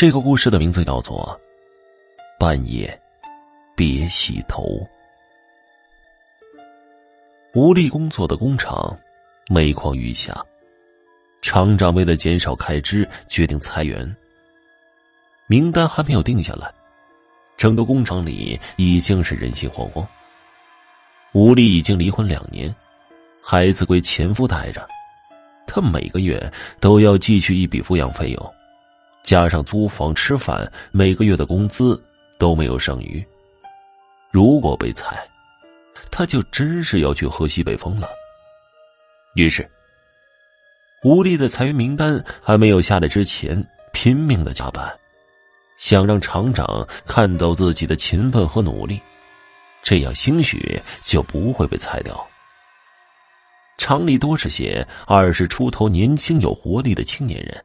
这个故事的名字叫做《半夜别洗头》。吴力工作的工厂每况愈下，厂长为了减少开支，决定裁员。名单还没有定下来，整个工厂里已经是人心惶惶。吴丽已经离婚两年，孩子归前夫带着，他每个月都要寄去一笔抚养费用。加上租房、吃饭，每个月的工资都没有剩余。如果被裁，他就真是要去喝西北风了。于是，吴丽的裁员名单还没有下来之前，拼命的加班，想让厂长看到自己的勤奋和努力，这样兴许就不会被裁掉。厂里多是些二十出头、年轻有活力的青年人。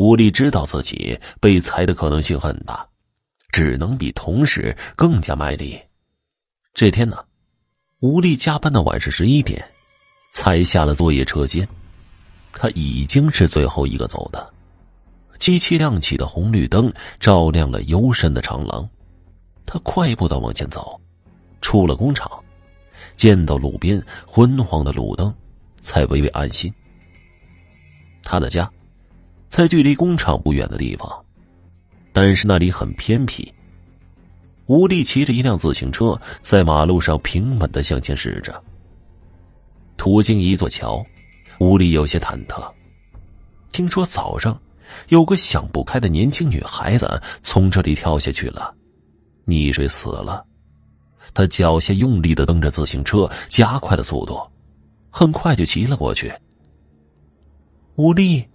吴力知道自己被裁的可能性很大，只能比同事更加卖力。这天呢，吴力加班到晚上十一点，才下了作业车间。他已经是最后一个走的。机器亮起的红绿灯照亮了幽深的长廊，他快步的往前走，出了工厂，见到路边昏黄的路灯，才微微安心。他的家。在距离工厂不远的地方，但是那里很偏僻。吴力骑着一辆自行车在马路上平稳的向前驶着。途经一座桥，吴力有些忐忑。听说早上有个想不开的年轻女孩子从这里跳下去了，溺水死了。他脚下用力的蹬着自行车，加快了速度，很快就骑了过去。吴力。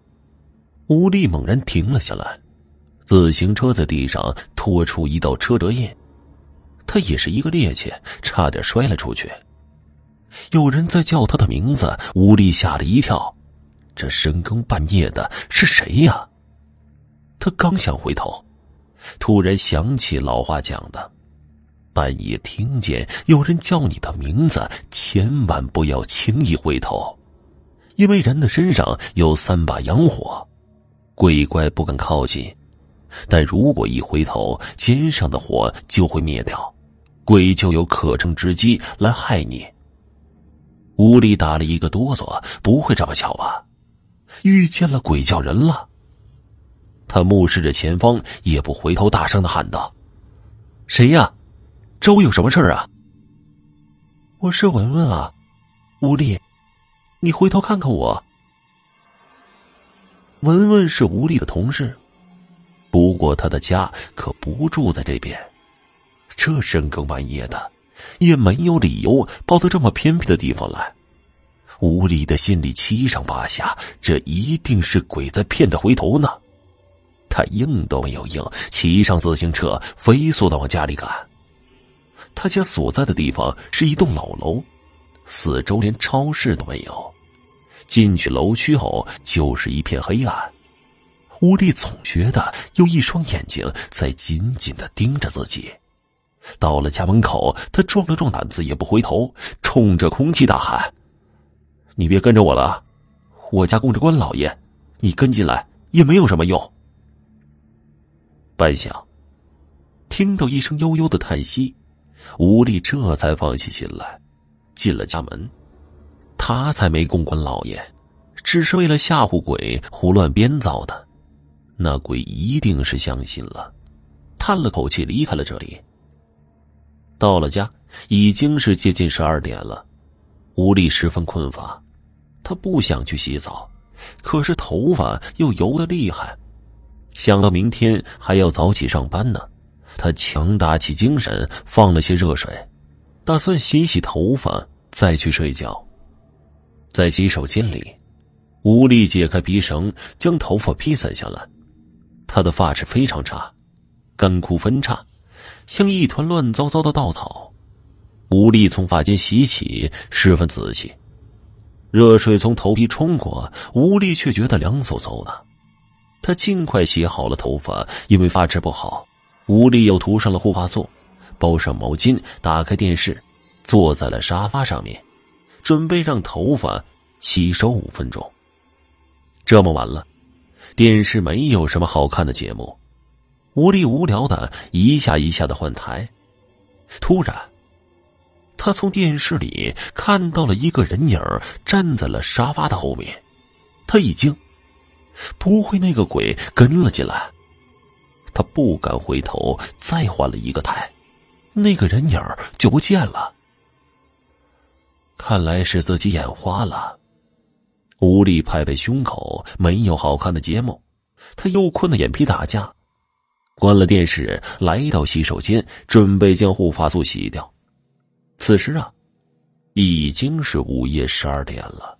吴力猛然停了下来，自行车在地上拖出一道车辙印，他也是一个趔趄，差点摔了出去。有人在叫他的名字，吴力吓了一跳，这深更半夜的是谁呀？他刚想回头，突然想起老话讲的：半夜听见有人叫你的名字，千万不要轻易回头，因为人的身上有三把阳火。鬼怪不敢靠近，但如果一回头，肩上的火就会灭掉，鬼就有可乘之机来害你。屋里打了一个哆嗦，不会这么巧吧？遇见了鬼叫人了。他目视着前方，也不回头，大声的喊道：“谁呀？周有什么事啊？”“我是文文啊，吴力，你回头看看我。”文文是吴力的同事，不过他的家可不住在这边。这深更半夜的，也没有理由跑到这么偏僻的地方来。吴力的心里七上八下，这一定是鬼在骗他回头呢。他应都没有应，骑上自行车，飞速的往家里赶。他家所在的地方是一栋老楼，四周连超市都没有。进去楼区后，就是一片黑暗。吴力总觉得有一双眼睛在紧紧的盯着自己。到了家门口，他壮了壮胆子，也不回头，冲着空气大喊：“你别跟着我了，我家供着关老爷，你跟进来也没有什么用。”半晌，听到一声悠悠的叹息，吴力这才放下心来，进了家门。他才没供关老爷，只是为了吓唬鬼胡乱编造的。那鬼一定是相信了，叹了口气离开了这里。到了家，已经是接近十二点了，吴力十分困乏，他不想去洗澡，可是头发又油的厉害。想到明天还要早起上班呢，他强打起精神，放了些热水，打算洗洗头发再去睡觉。在洗手间里，吴力解开皮绳，将头发披散下来。他的发质非常差，干枯分叉，像一团乱糟糟的稻草。吴力从发间洗起，十分仔细。热水从头皮冲过，吴力却觉得凉飕飕的。他尽快洗好了头发，因为发质不好，吴力又涂上了护发素，包上毛巾，打开电视，坐在了沙发上面。准备让头发吸收五分钟。这么晚了，电视没有什么好看的节目，吴丽无聊的一下一下的换台，突然，他从电视里看到了一个人影站在了沙发的后面，他一惊，不会那个鬼跟了进来？他不敢回头，再换了一个台，那个人影就不见了。看来是自己眼花了。吴丽拍拍胸口，没有好看的节目，他又困得眼皮打架。关了电视，来到洗手间，准备将护发素洗掉。此时啊，已经是午夜十二点了。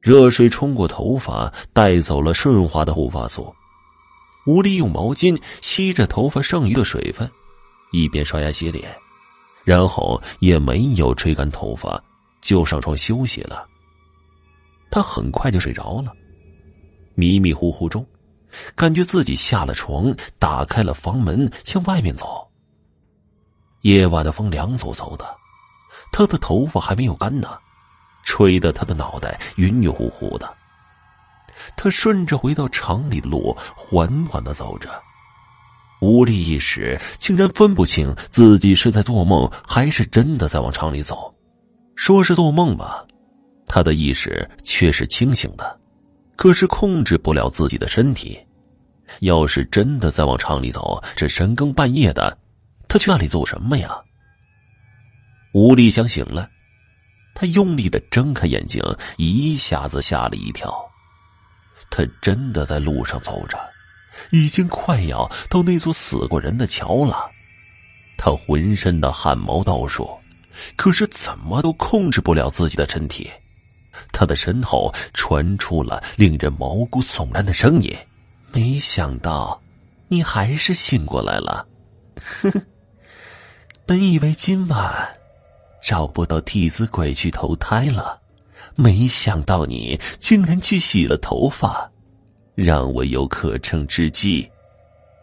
热水冲过头发，带走了顺滑的护发素。吴丽用毛巾吸着头发剩余的水分，一边刷牙洗脸，然后也没有吹干头发，就上床休息了。他很快就睡着了，迷迷糊糊中。感觉自己下了床，打开了房门，向外面走。夜晚的风凉飕飕的，他的头发还没有干呢，吹得他的脑袋晕晕乎乎的。他顺着回到厂里的路，缓缓的走着，无力一时，竟然分不清自己是在做梦，还是真的在往厂里走。说是做梦吧，他的意识却是清醒的。可是控制不了自己的身体，要是真的在往厂里走，这深更半夜的，他去那里做什么呀？吴立想醒了，他用力的睁开眼睛，一下子吓了一跳。他真的在路上走着，已经快要到那座死过人的桥了。他浑身的汗毛倒竖，可是怎么都控制不了自己的身体。他的身后传出了令人毛骨悚然的声音：“没想到，你还是醒过来了。呵呵，本以为今晚找不到替死鬼去投胎了，没想到你竟然去洗了头发，让我有可乘之机。”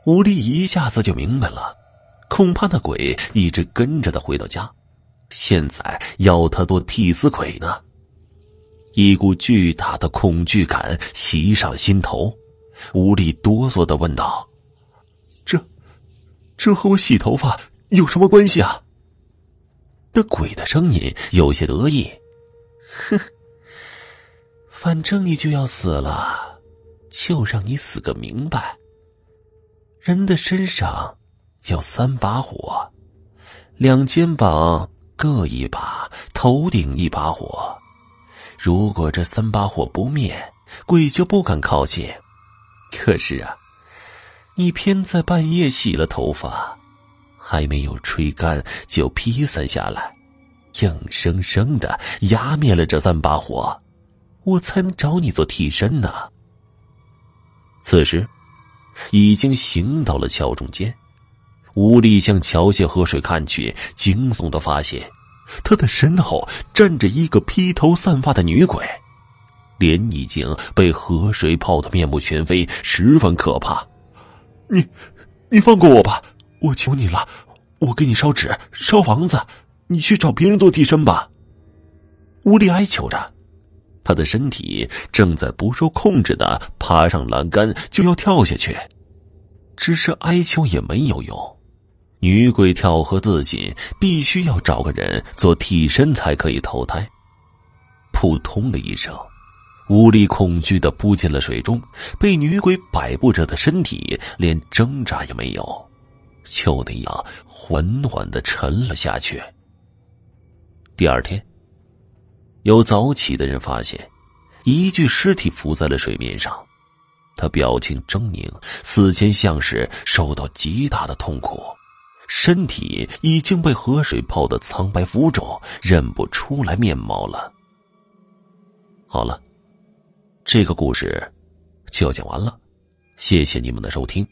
吴丽一下子就明白了，恐怕那鬼一直跟着他回到家，现在要他做替死鬼呢。一股巨大的恐惧感袭上心头，无力哆嗦的问道：“这，这和我洗头发有什么关系啊？”那鬼的声音有些得意：“哼，反正你就要死了，就让你死个明白。人的身上有三把火，两肩膀各一把，头顶一把火。”如果这三把火不灭，鬼就不敢靠近。可是啊，你偏在半夜洗了头发，还没有吹干就披散下来，硬生生的压灭了这三把火，我才能找你做替身呢。此时，已经行到了桥中间，吴力向桥下河水看去，惊悚的发现。他的身后站着一个披头散发的女鬼，脸已经被河水泡得面目全非，十分可怕。你，你放过我吧，我求你了，我给你烧纸、烧房子，你去找别人做替身吧。吴力哀求着，他的身体正在不受控制的爬上栏杆，就要跳下去，只是哀求也没有用。女鬼跳河自尽，必须要找个人做替身才可以投胎。扑通的一声，无力恐惧的扑进了水中，被女鬼摆布着的身体连挣扎也没有，就那样缓缓的沉了下去。第二天，有早起的人发现，一具尸体浮在了水面上，他表情狰狞，死前像是受到极大的痛苦。身体已经被河水泡得苍白浮肿，认不出来面貌了。好了，这个故事就讲完了，谢谢你们的收听。